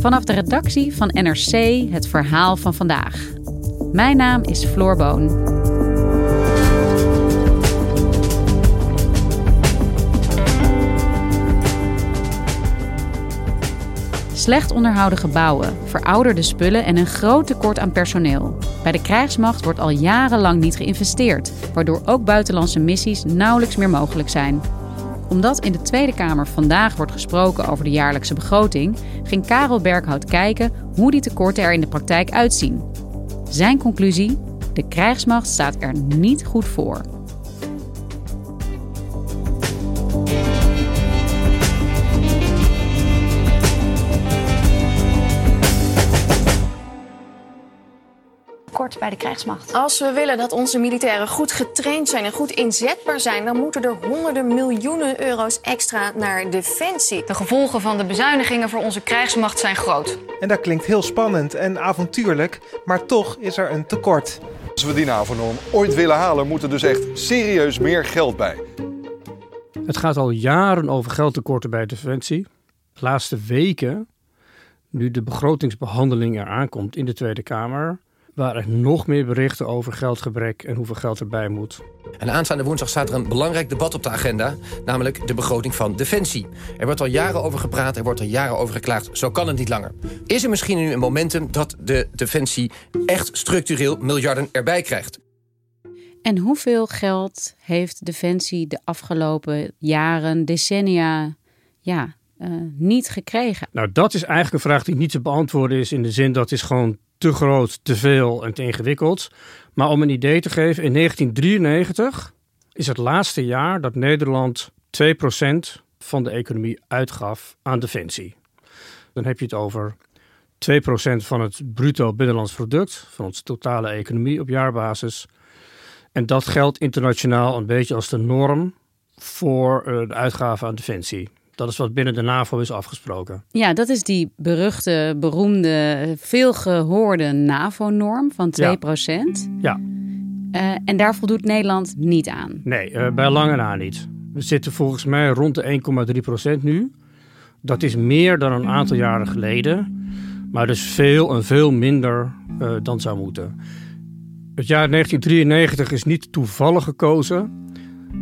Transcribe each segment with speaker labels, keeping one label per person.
Speaker 1: Vanaf de redactie van NRC het verhaal van vandaag. Mijn naam is Floor Boon. Slecht onderhouden gebouwen, verouderde spullen en een groot tekort aan personeel. Bij de krijgsmacht wordt al jarenlang niet geïnvesteerd, waardoor ook buitenlandse missies nauwelijks meer mogelijk zijn. Omdat in de Tweede Kamer vandaag wordt gesproken over de jaarlijkse begroting, ging Karel Berghout kijken hoe die tekorten er in de praktijk uitzien. Zijn conclusie: de krijgsmacht staat er niet goed voor.
Speaker 2: Kort bij de krijgsmacht.
Speaker 3: Als we willen dat onze militairen goed getraind zijn en goed inzetbaar zijn, dan moeten er honderden miljoenen euro's extra naar defensie.
Speaker 2: De gevolgen van de bezuinigingen voor onze krijgsmacht zijn groot.
Speaker 4: En dat klinkt heel spannend en avontuurlijk, maar toch is er een tekort.
Speaker 5: Als we die NAVO-norm ooit willen halen, moet er dus echt serieus meer geld bij.
Speaker 6: Het gaat al jaren over geldtekorten bij Defensie. De laatste weken, nu de begrotingsbehandeling eraan komt in de Tweede Kamer, waren er nog meer berichten over geldgebrek en hoeveel geld erbij moet.
Speaker 7: En aanstaande woensdag staat er een belangrijk debat op de agenda, namelijk de begroting van Defensie. Er wordt al jaren over gepraat, er wordt al jaren over geklaagd. Zo kan het niet langer. Is er misschien nu een momentum dat de Defensie echt structureel miljarden erbij krijgt?
Speaker 1: En hoeveel geld heeft Defensie de afgelopen jaren, decennia, ja, uh, niet gekregen?
Speaker 6: Nou, dat is eigenlijk een vraag die niet te beantwoorden is in de zin dat is gewoon te groot, te veel en te ingewikkeld. Maar om een idee te geven, in 1993 is het laatste jaar dat Nederland 2% van de economie uitgaf aan defensie. Dan heb je het over 2% van het bruto binnenlands product, van onze totale economie op jaarbasis. En dat geldt internationaal een beetje als de norm voor eh, de uitgaven aan defensie. Dat is wat binnen de NAVO is afgesproken.
Speaker 1: Ja, dat is die beruchte, beroemde, veelgehoorde NAVO-norm van 2%.
Speaker 6: Ja. ja.
Speaker 1: Uh, en daar voldoet Nederland niet aan.
Speaker 6: Nee, uh, bij lange na niet. We zitten volgens mij rond de 1,3% nu. Dat is meer dan een aantal jaren geleden. Maar dus veel en veel minder uh, dan zou moeten. Het jaar 1993 is niet toevallig gekozen.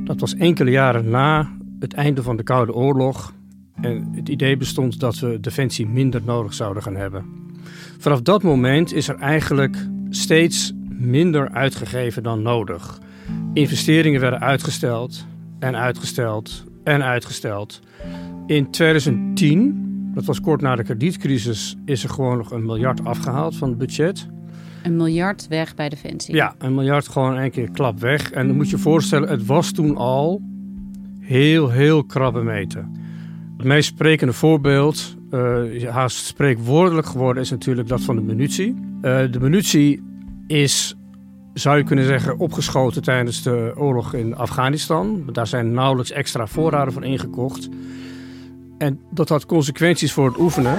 Speaker 6: Dat was enkele jaren na het einde van de Koude Oorlog. En het idee bestond dat we defensie minder nodig zouden gaan hebben. Vanaf dat moment is er eigenlijk steeds minder uitgegeven dan nodig. Investeringen werden uitgesteld en uitgesteld en uitgesteld. In 2010, dat was kort na de kredietcrisis, is er gewoon nog een miljard afgehaald van het budget.
Speaker 1: Een miljard weg bij Defensie?
Speaker 6: Ja, een miljard gewoon één keer klap weg. En dan moet je je voorstellen, het was toen al heel, heel krabbe meten. Het meest sprekende voorbeeld, uh, haast spreekwoordelijk geworden, is natuurlijk dat van de munitie. Uh, de munitie is, zou je kunnen zeggen, opgeschoten tijdens de oorlog in Afghanistan. Daar zijn nauwelijks extra voorraden van ingekocht. En dat had consequenties voor het oefenen.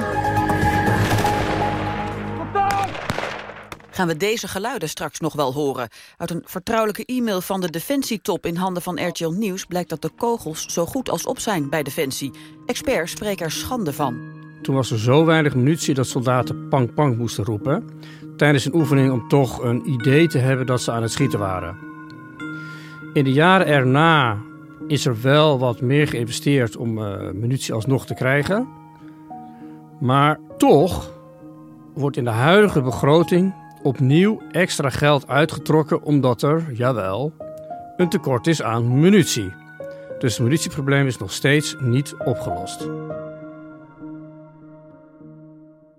Speaker 8: Gaan we deze geluiden straks nog wel horen. Uit een vertrouwelijke e-mail van de Defensietop in handen van RTL Nieuws... blijkt dat de kogels zo goed als op zijn bij Defensie. Experts spreken er schande van.
Speaker 6: Toen was er zo weinig munitie dat soldaten pang pang moesten roepen... tijdens een oefening om toch een idee te hebben dat ze aan het schieten waren. In de jaren erna is er wel wat meer geïnvesteerd om uh, munitie alsnog te krijgen. Maar toch wordt in de huidige begroting opnieuw extra geld uitgetrokken omdat er, jawel, een tekort is aan munitie. Dus het munitieprobleem is nog steeds niet opgelost.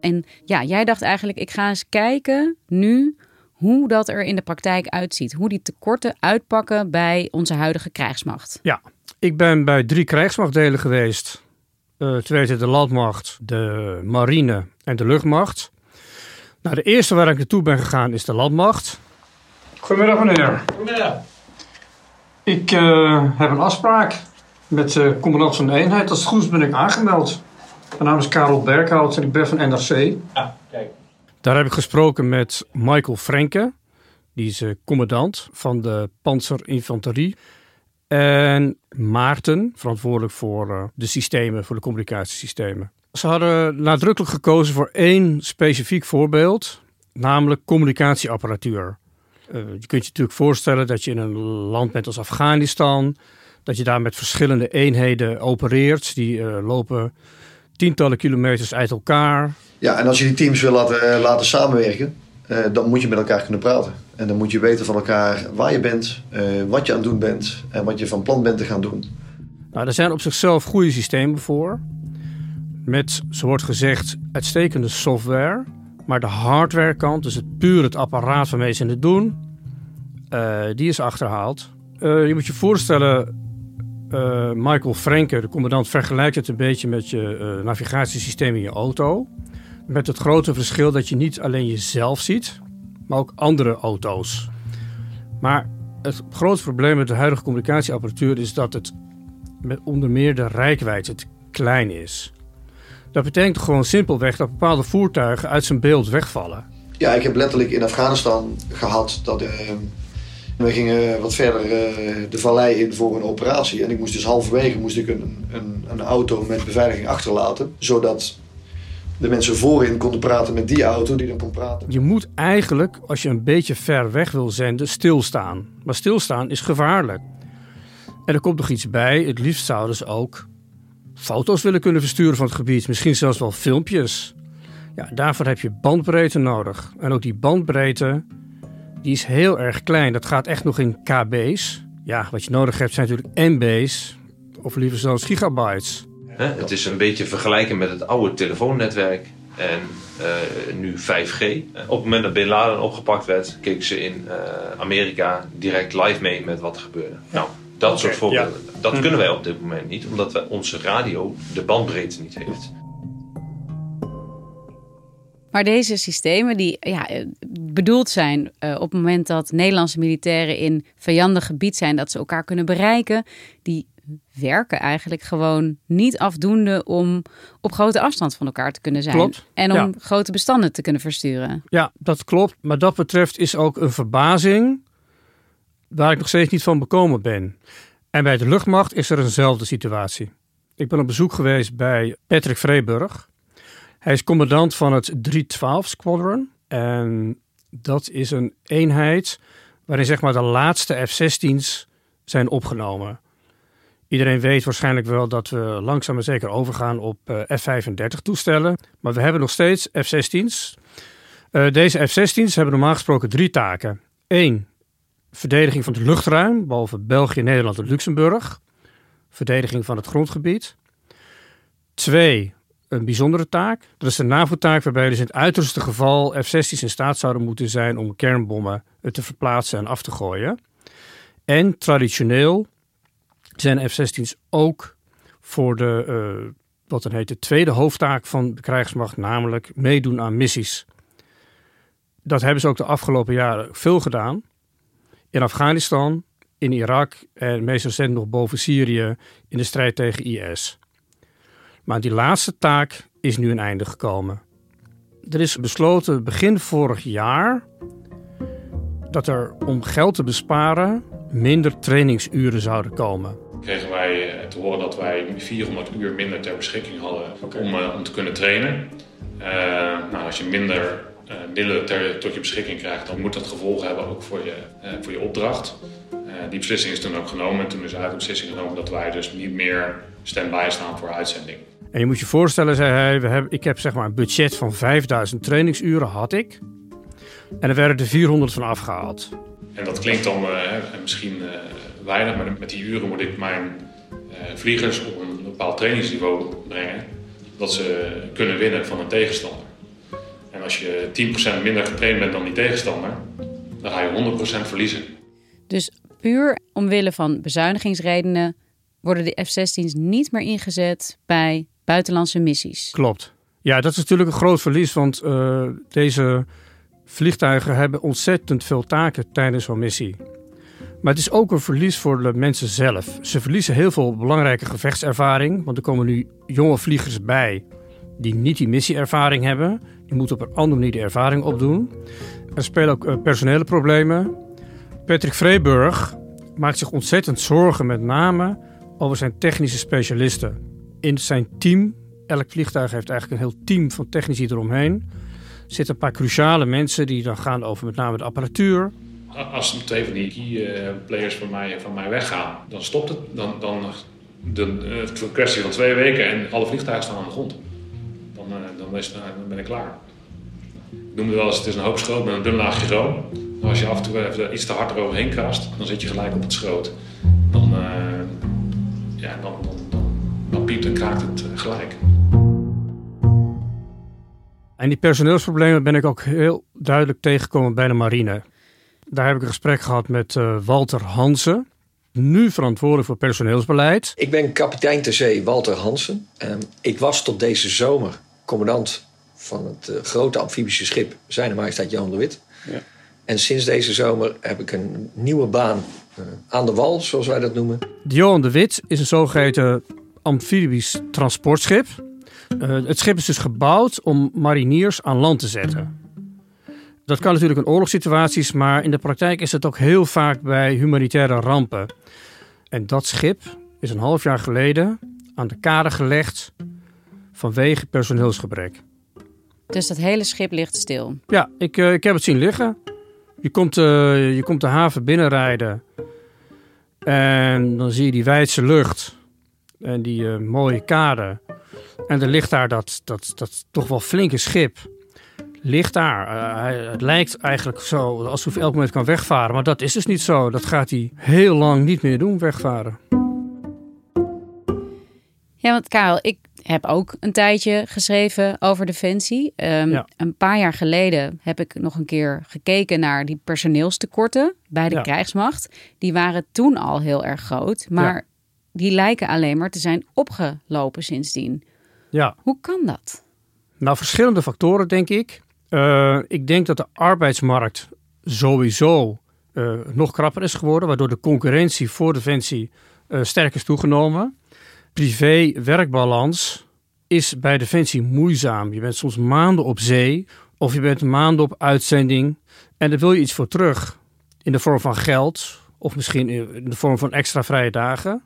Speaker 1: En ja, jij dacht eigenlijk, ik ga eens kijken nu hoe dat er in de praktijk uitziet. Hoe die tekorten uitpakken bij onze huidige krijgsmacht.
Speaker 6: Ja, ik ben bij drie krijgsmachtdelen geweest. Uh, tweede de landmacht, de marine en de luchtmacht. Nou, de eerste waar ik naartoe ben gegaan is de landmacht. Goedemiddag meneer.
Speaker 9: Goedemiddag.
Speaker 6: Ik uh, heb een afspraak met de commandant van de eenheid. Als het goed is ben ik aangemeld. Mijn naam is Karel Berghout en ik ben van NRC.
Speaker 9: Ah, kijk.
Speaker 6: Daar heb ik gesproken met Michael Frenke. Die is uh, commandant van de panzerinfanterie. En Maarten, verantwoordelijk voor uh, de systemen, voor de communicatiesystemen. Ze hadden nadrukkelijk gekozen voor één specifiek voorbeeld, namelijk communicatieapparatuur. Uh, je kunt je natuurlijk voorstellen dat je in een land bent als Afghanistan, dat je daar met verschillende eenheden opereert. Die uh, lopen tientallen kilometers uit elkaar.
Speaker 10: Ja, en als je die teams wil laten, uh, laten samenwerken, dan moet je met elkaar kunnen praten. En dan moet je weten van elkaar waar je bent, wat je aan het doen bent en wat je van plan bent te gaan doen.
Speaker 6: Nou, er zijn op zichzelf goede systemen voor. Met, zo wordt gezegd, uitstekende software. Maar de hardwarekant, dus het puur het apparaat waarmee ze het doen, uh, die is achterhaald. Uh, je moet je voorstellen, uh, Michael Frenke, de commandant, vergelijkt het een beetje met je navigatiesysteem in je auto. Met het grote verschil dat je niet alleen jezelf ziet, maar ook andere auto's. Maar het grote probleem met de huidige communicatieapparatuur is dat het met onder meer de rijkwijde te klein is. Dat betekent gewoon simpelweg dat bepaalde voertuigen uit zijn beeld wegvallen.
Speaker 10: Ja, ik heb letterlijk in Afghanistan gehad dat uh, we gingen wat verder uh, de vallei in voor een operatie. En ik moest dus halverwege moest ik een, een, een auto met beveiliging achterlaten. Zodat de mensen voorin konden praten met die auto die dan kon praten.
Speaker 6: Je moet eigenlijk, als je een beetje ver weg wil zenden, stilstaan. Maar stilstaan is gevaarlijk. En er komt nog iets bij. Het liefst zouden ze ook foto's willen kunnen versturen van het gebied. Misschien zelfs wel filmpjes. Ja, daarvoor heb je bandbreedte nodig. En ook die bandbreedte, die is heel erg klein. Dat gaat echt nog in kb's. Ja, wat je nodig hebt zijn natuurlijk MB's. Of liever zelfs gigabytes.
Speaker 9: Het is een beetje vergelijken met het oude telefoonnetwerk. En uh, nu 5G. Op het moment dat Bin Laden opgepakt werd, keken ze in uh, Amerika direct live mee met wat er gebeurde. Nou, dat okay, soort voorbeelden. Ja. Dat hm. kunnen wij op dit moment niet, omdat wij, onze radio de bandbreedte niet heeft.
Speaker 1: Maar deze systemen die ja, bedoeld zijn uh, op het moment dat Nederlandse militairen in vijandig gebied zijn, dat ze elkaar kunnen bereiken, die werken eigenlijk gewoon niet afdoende om op grote afstand van elkaar te kunnen zijn.
Speaker 6: Klopt.
Speaker 1: En om
Speaker 6: ja.
Speaker 1: grote bestanden te kunnen versturen.
Speaker 6: Ja, dat klopt. Maar dat betreft is ook een verbazing waar ik nog steeds niet van bekomen ben. En bij de luchtmacht is er eenzelfde situatie. Ik ben op bezoek geweest bij Patrick Vreeburg. Hij is commandant van het 312 Squadron. En dat is een eenheid waarin zeg maar de laatste F-16's zijn opgenomen. Iedereen weet waarschijnlijk wel dat we langzaam maar zeker overgaan op uh, F-35 toestellen. Maar we hebben nog steeds F-16's. Uh, deze F-16's hebben normaal gesproken drie taken. Eén, verdediging van het luchtruim, behalve België, Nederland en Luxemburg. Verdediging van het grondgebied. Twee, een bijzondere taak. Dat is de NAVO-taak waarbij dus in het uiterste geval F-16's in staat zouden moeten zijn om kernbommen te verplaatsen en af te gooien. En traditioneel zijn F-16's ook voor de, uh, wat dan heet, de tweede hoofdtaak van de krijgsmacht, namelijk meedoen aan missies. Dat hebben ze ook de afgelopen jaren veel gedaan in Afghanistan, in Irak en meest recent nog boven Syrië in de strijd tegen IS. Maar die laatste taak is nu een einde gekomen. Er is besloten begin vorig jaar dat er om geld te besparen minder trainingsuren zouden komen.
Speaker 11: Kregen wij te horen dat wij 400 uur minder ter beschikking hadden okay. om, uh, om te kunnen trainen. Uh, nou, als je minder middelen ter, tot je beschikking krijgt, dan moet dat gevolgen hebben ook voor je, uh, voor je opdracht. Uh, die beslissing is toen ook genomen. En toen is eigenlijk de beslissing genomen dat wij dus niet meer stand-by staan voor uitzending.
Speaker 6: En je moet je voorstellen, zei hij, we hebben, ik heb zeg maar een budget van 5000 trainingsuren, had ik. En er werden er 400 van afgehaald.
Speaker 11: En dat klinkt dan misschien weinig, maar met die uren moet ik mijn vliegers op een bepaald trainingsniveau brengen. Dat ze kunnen winnen van een tegenstander. En als je 10% minder getraind bent dan die tegenstander, dan ga je 100% verliezen.
Speaker 1: Dus puur omwille van bezuinigingsredenen worden de F-16's niet meer ingezet bij buitenlandse missies.
Speaker 6: Klopt. Ja, dat is natuurlijk een groot verlies, want uh, deze vliegtuigen hebben ontzettend veel taken tijdens zo'n missie. Maar het is ook een verlies voor de mensen zelf. Ze verliezen heel veel belangrijke gevechtservaring, want er komen nu jonge vliegers bij die niet die missieervaring hebben. Die moeten op een andere manier die ervaring opdoen. Er spelen ook uh, personele problemen. Patrick Vreeburg maakt zich ontzettend zorgen met name over zijn technische specialisten. In zijn team, elk vliegtuig heeft eigenlijk een heel team van technici eromheen. Er zitten een paar cruciale mensen die dan gaan over met name de apparatuur.
Speaker 11: Als twee van die key uh, players van mij, van mij weggaan, dan stopt het. Dan, dan, dan, uh, het een kwestie van twee weken en alle vliegtuigen staan aan de grond. Dan, uh, dan, ben ik klaar. Ik noem het wel eens, het is een hoop schroot met een dun laagje room. Als je af en toe even iets te hard eroverheen krast, dan zit je gelijk op het schroot. Dan, ja, dan, dan, dan, dan piept en kraakt het gelijk.
Speaker 6: En die personeelsproblemen ben ik ook heel duidelijk tegengekomen bij de marine. Daar heb ik een gesprek gehad met uh, Walter Hansen, nu verantwoordelijk voor personeelsbeleid.
Speaker 12: Ik ben kapitein ter zee Walter Hansen. Uh, ik was tot deze zomer commandant van het uh, grote amfibische schip Zijne Majesteit Johan de Wit. Ja. En sinds deze zomer heb ik een nieuwe baan eh, aan de wal, zoals wij dat noemen.
Speaker 6: De Johan de Wit is een zogeheten amfibisch transportschip. het schip is dus gebouwd om mariniers aan land te zetten. Dat kan natuurlijk in oorlogssituaties, maar in de praktijk is het ook heel vaak bij humanitaire rampen. En dat schip is een half jaar geleden aan de kade gelegd vanwege personeelsgebrek.
Speaker 1: Dus dat hele schip ligt stil?
Speaker 6: Ja, ik, uh, ik heb het zien liggen. Je komt, uh, je komt de haven binnenrijden en dan zie je die wijdse lucht en die uh, mooie kade. En er ligt daar dat, dat, dat toch wel flinke schip ligt daar. Het lijkt eigenlijk zo alsof hij elk moment kan wegvaren. Maar dat is dus niet zo. Dat gaat hij heel lang niet meer doen, wegvaren.
Speaker 1: Ja, want Karel, ik heb ook een tijdje geschreven over Defensie. Um, ja. Een paar jaar geleden heb ik nog een keer gekeken naar die personeelstekorten bij de ja. krijgsmacht. Die waren toen al heel erg groot, maar ja. die lijken alleen maar te zijn opgelopen sindsdien.
Speaker 6: Ja.
Speaker 1: Hoe kan dat?
Speaker 6: Nou, verschillende factoren, denk ik. Uh, ik denk dat de arbeidsmarkt sowieso uh, nog krapper is geworden, waardoor de concurrentie voor Defensie uh, sterk is toegenomen. Privé-werkbalans is bij Defensie moeizaam. Je bent soms maanden op zee of je bent maanden op uitzending en daar wil je iets voor terug in de vorm van geld of misschien in de vorm van extra vrije dagen.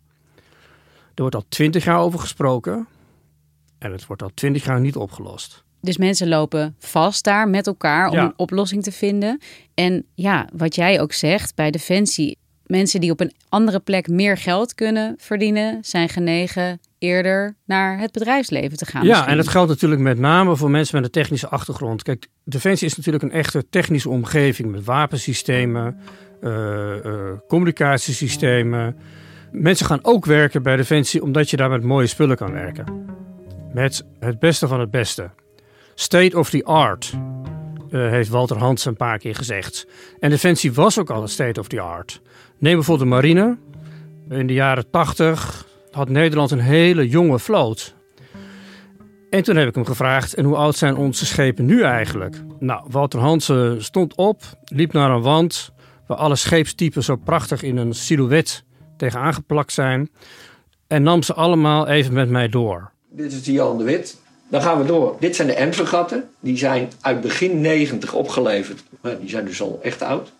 Speaker 6: Er wordt al twintig jaar over gesproken en het wordt al twintig jaar niet opgelost.
Speaker 1: Dus mensen lopen vast daar met elkaar om
Speaker 6: Ja.
Speaker 1: een oplossing te vinden. En ja, wat jij ook zegt bij Defensie, mensen die op een andere plek meer geld kunnen verdienen, zijn genegen eerder naar het bedrijfsleven te gaan.
Speaker 6: Ja,
Speaker 1: misschien.
Speaker 6: en dat geldt natuurlijk met name voor mensen met een technische achtergrond. Kijk, Defensie is natuurlijk een echte technische omgeving met wapensystemen, eh, eh, communicatiesystemen. Mensen gaan ook werken bij Defensie omdat je daar met mooie spullen kan werken. Met het beste van het beste. State of the art, eh, heeft Walter Hans een paar keer gezegd. En Defensie was ook al een state of the art. Neem bijvoorbeeld de marine. In de jaren 80 had Nederland een hele jonge vloot. En toen heb ik hem gevraagd, en hoe oud zijn onze schepen nu eigenlijk? Nou, Walter Hansen stond op, liep naar een wand... waar alle scheepstypen zo prachtig in een silhouet tegenaan geplakt zijn... en nam ze allemaal even met mij door.
Speaker 12: Dit is de Johan de Wit. Dan gaan we door. Dit zijn de M-fregatten. Die zijn uit begin 90 opgeleverd. Die zijn dus al echt oud.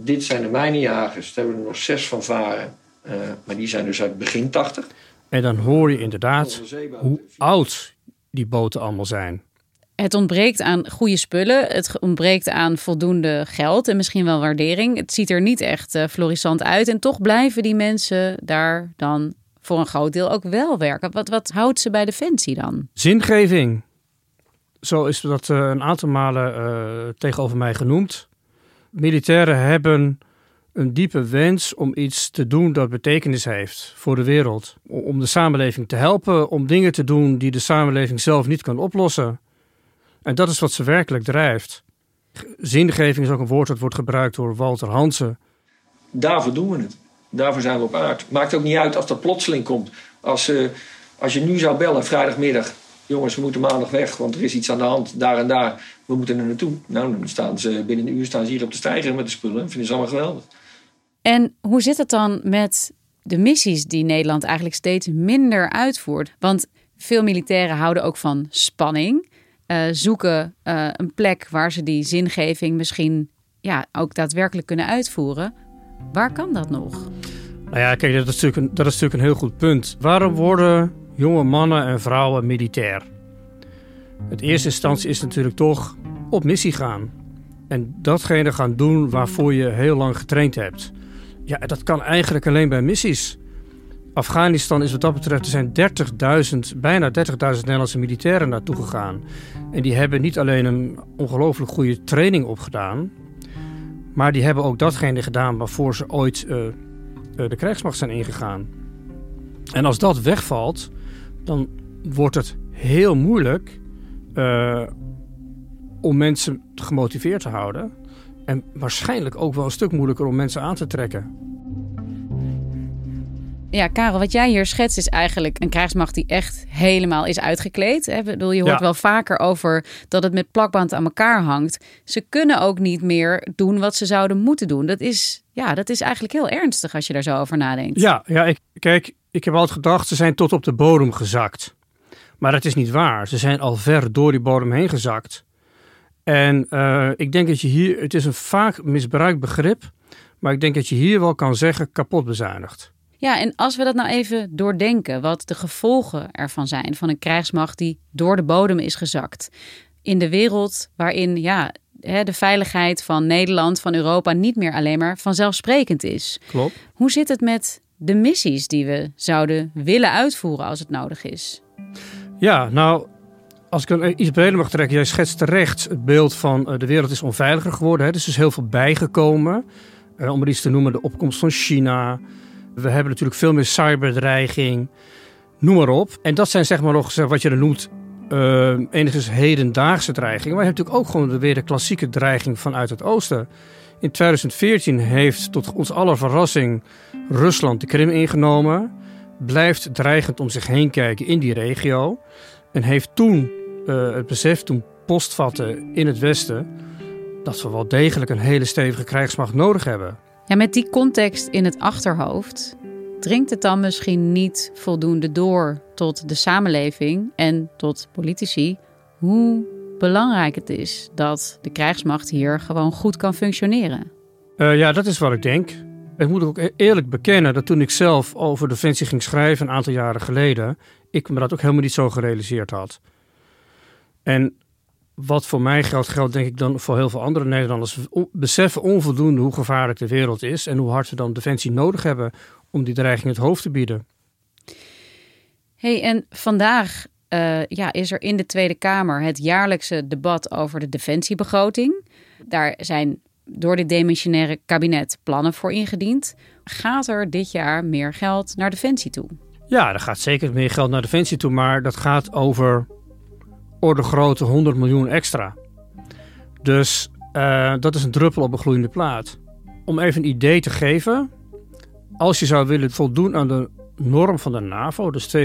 Speaker 12: Dit zijn de mijnenjagers. Daar hebben we er nog zes van varen. Uh, maar die zijn dus uit begin 80.
Speaker 6: En dan hoor je inderdaad hoe oud die boten allemaal zijn.
Speaker 1: Het ontbreekt aan goede spullen. Het ontbreekt aan voldoende geld en misschien wel waardering. Het ziet er niet echt uh, florissant uit. En toch blijven die mensen daar dan voor een groot deel ook wel werken. Wat, wat houdt ze bij Defensie dan?
Speaker 6: Zingeving. Zo is dat uh, een aantal malen uh, tegenover mij genoemd. Militairen hebben een diepe wens om iets te doen dat betekenis heeft voor de wereld. Om de samenleving te helpen, om dingen te doen die de samenleving zelf niet kan oplossen. En dat is wat ze werkelijk drijft. Zingeving is ook een woord dat wordt gebruikt door Walter Hansen.
Speaker 12: Daarvoor doen we het. Daarvoor zijn we op aard. Maakt ook niet uit als dat plotseling komt. Als, uh, Als je nu zou bellen, vrijdagmiddag, jongens, we moeten maandag weg, want er is iets aan de hand, daar en daar. We moeten er naartoe. Nou, dan staan ze binnen een uur staan ze hier op de stijger met de spullen. Dat vinden ze allemaal geweldig.
Speaker 1: En hoe zit het dan met de missies die Nederland eigenlijk steeds minder uitvoert? Want veel militairen houden ook van spanning. Uh, zoeken uh, een plek waar ze die zingeving misschien ja, ook daadwerkelijk kunnen uitvoeren. Waar kan dat nog?
Speaker 6: Nou ja, kijk, dat is natuurlijk een, dat is natuurlijk een heel goed punt. Waarom worden jonge mannen en vrouwen militair? Het eerste instantie is natuurlijk toch op missie gaan. En datgene gaan doen waarvoor je heel lang getraind hebt. Ja, dat kan eigenlijk alleen bij missies. Afghanistan is wat dat betreft, er zijn 30.000, bijna 30.000 Nederlandse militairen naartoe gegaan. En die hebben niet alleen een ongelooflijk goede training opgedaan, maar die hebben ook datgene gedaan waarvoor ze ooit uh, de krijgsmacht zijn ingegaan. En als dat wegvalt, dan wordt het heel moeilijk uh, om mensen gemotiveerd te houden. En waarschijnlijk ook wel een stuk moeilijker om mensen aan te trekken.
Speaker 1: Ja, Karel, wat jij hier schetst is eigenlijk een krijgsmacht die echt helemaal is uitgekleed. Hè? Bedoel, je hoort wel vaker over dat het met plakband aan elkaar hangt. Ze kunnen ook niet meer doen wat ze zouden moeten doen. Dat is, ja, dat is eigenlijk heel ernstig als je daar zo over nadenkt.
Speaker 6: Ja, ja ik, kijk, ik heb altijd gedacht, ze zijn tot op de bodem gezakt. Maar dat is niet waar. Ze zijn al ver door die bodem heen gezakt. En uh, ik denk dat je hier, het is een vaak misbruikt begrip, maar ik denk dat je hier wel kan zeggen kapot bezuinigd.
Speaker 1: Ja, en als we dat nou even doordenken, wat de gevolgen ervan zijn van een krijgsmacht die door de bodem is gezakt. In de wereld waarin ja, de veiligheid van Nederland, van Europa niet meer alleen maar vanzelfsprekend is.
Speaker 6: Klopt.
Speaker 1: Hoe zit het met de missies die we zouden willen uitvoeren als het nodig is?
Speaker 6: Ja, nou, als ik een iets breder mag trekken, jij schetst terecht het beeld van uh, de wereld is onveiliger geworden. Hè? Er is dus heel veel bijgekomen. Uh, om er iets te noemen, de opkomst van China. We hebben natuurlijk veel meer cyberdreiging, noem maar op. En dat zijn zeg maar nog wat je dan noemt uh, enigszins hedendaagse dreigingen. Maar je hebt natuurlijk ook gewoon weer de klassieke dreiging vanuit het oosten. In 2014 heeft tot ons aller verrassing Rusland de Krim ingenomen. Blijft dreigend om zich heen kijken in die regio. En heeft toen uh, het besef toen postvatten in het Westen dat we wel degelijk een hele stevige krijgsmacht nodig hebben.
Speaker 1: Ja, met die context in het achterhoofd dringt het dan misschien niet voldoende door tot de samenleving en tot politici hoe belangrijk het is dat de krijgsmacht hier gewoon goed kan functioneren.
Speaker 6: Uh, ja, dat is wat ik denk. Ik moet ook e- eerlijk bekennen dat toen ik zelf over Defensie ging schrijven een aantal jaren geleden, ik me dat ook helemaal niet zo gerealiseerd had. En wat voor mij geldt, geldt denk ik dan voor heel veel andere Nederlanders. We beseffen onvoldoende hoe gevaarlijk de wereld is en hoe hard we dan defensie nodig hebben om die dreiging het hoofd te bieden.
Speaker 1: Hey, en vandaag uh, ja, is er in de Tweede Kamer het jaarlijkse debat over de defensiebegroting. Daar zijn door dit demissionaire kabinet plannen voor ingediend. Gaat er dit jaar meer geld naar defensie toe?
Speaker 6: Ja, er gaat zeker meer geld naar defensie toe, maar dat gaat over orde grote 100 miljoen extra. Dus uh, dat is een druppel op een gloeiende plaat. Om even een idee te geven, als je zou willen voldoen aan de norm van de NAVO, dus 2%,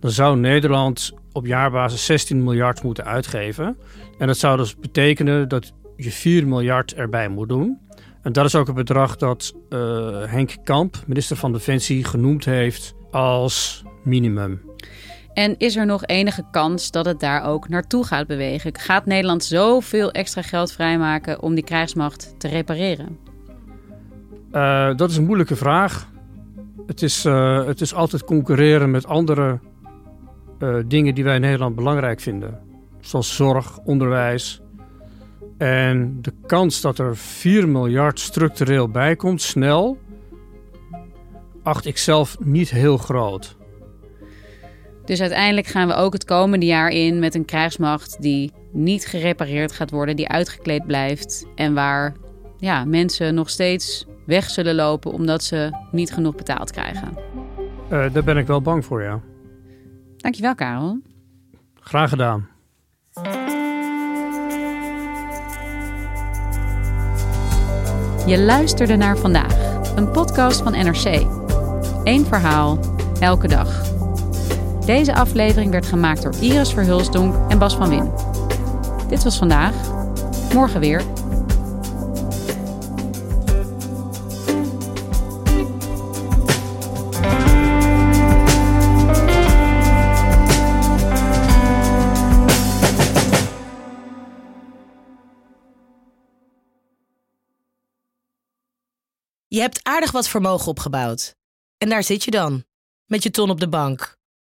Speaker 6: dan zou Nederland op jaarbasis 16 miljard moeten uitgeven. En dat zou dus betekenen dat je 4 miljard erbij moet doen. En dat is ook het bedrag dat uh, Henk Kamp, minister van Defensie, genoemd heeft als minimum.
Speaker 1: En is er nog enige kans dat het daar ook naartoe gaat bewegen? Gaat Nederland zoveel extra geld vrijmaken om die krijgsmacht te repareren?
Speaker 6: Uh, dat is een moeilijke vraag. Het is, uh, het is altijd concurreren met andere uh, dingen die wij in Nederland belangrijk vinden. Zoals zorg, onderwijs. En de kans dat er 4 miljard structureel bij komt, snel, acht ik zelf niet heel groot.
Speaker 1: Dus uiteindelijk gaan we ook het komende jaar in met een krijgsmacht die niet gerepareerd gaat worden, die uitgekleed blijft en waar ja, mensen nog steeds weg zullen lopen omdat ze niet genoeg betaald krijgen.
Speaker 6: Uh, daar ben ik wel bang voor, ja.
Speaker 1: Dankjewel, Karel.
Speaker 6: Graag gedaan.
Speaker 1: Je luisterde naar vandaag, een podcast van NRC. Eén verhaal, elke dag. Deze aflevering werd gemaakt door Iris Verhulsdonk en Bas van Win. Dit was vandaag. Morgen weer.
Speaker 13: Je hebt aardig wat vermogen opgebouwd. En daar zit je dan, met je ton op de bank.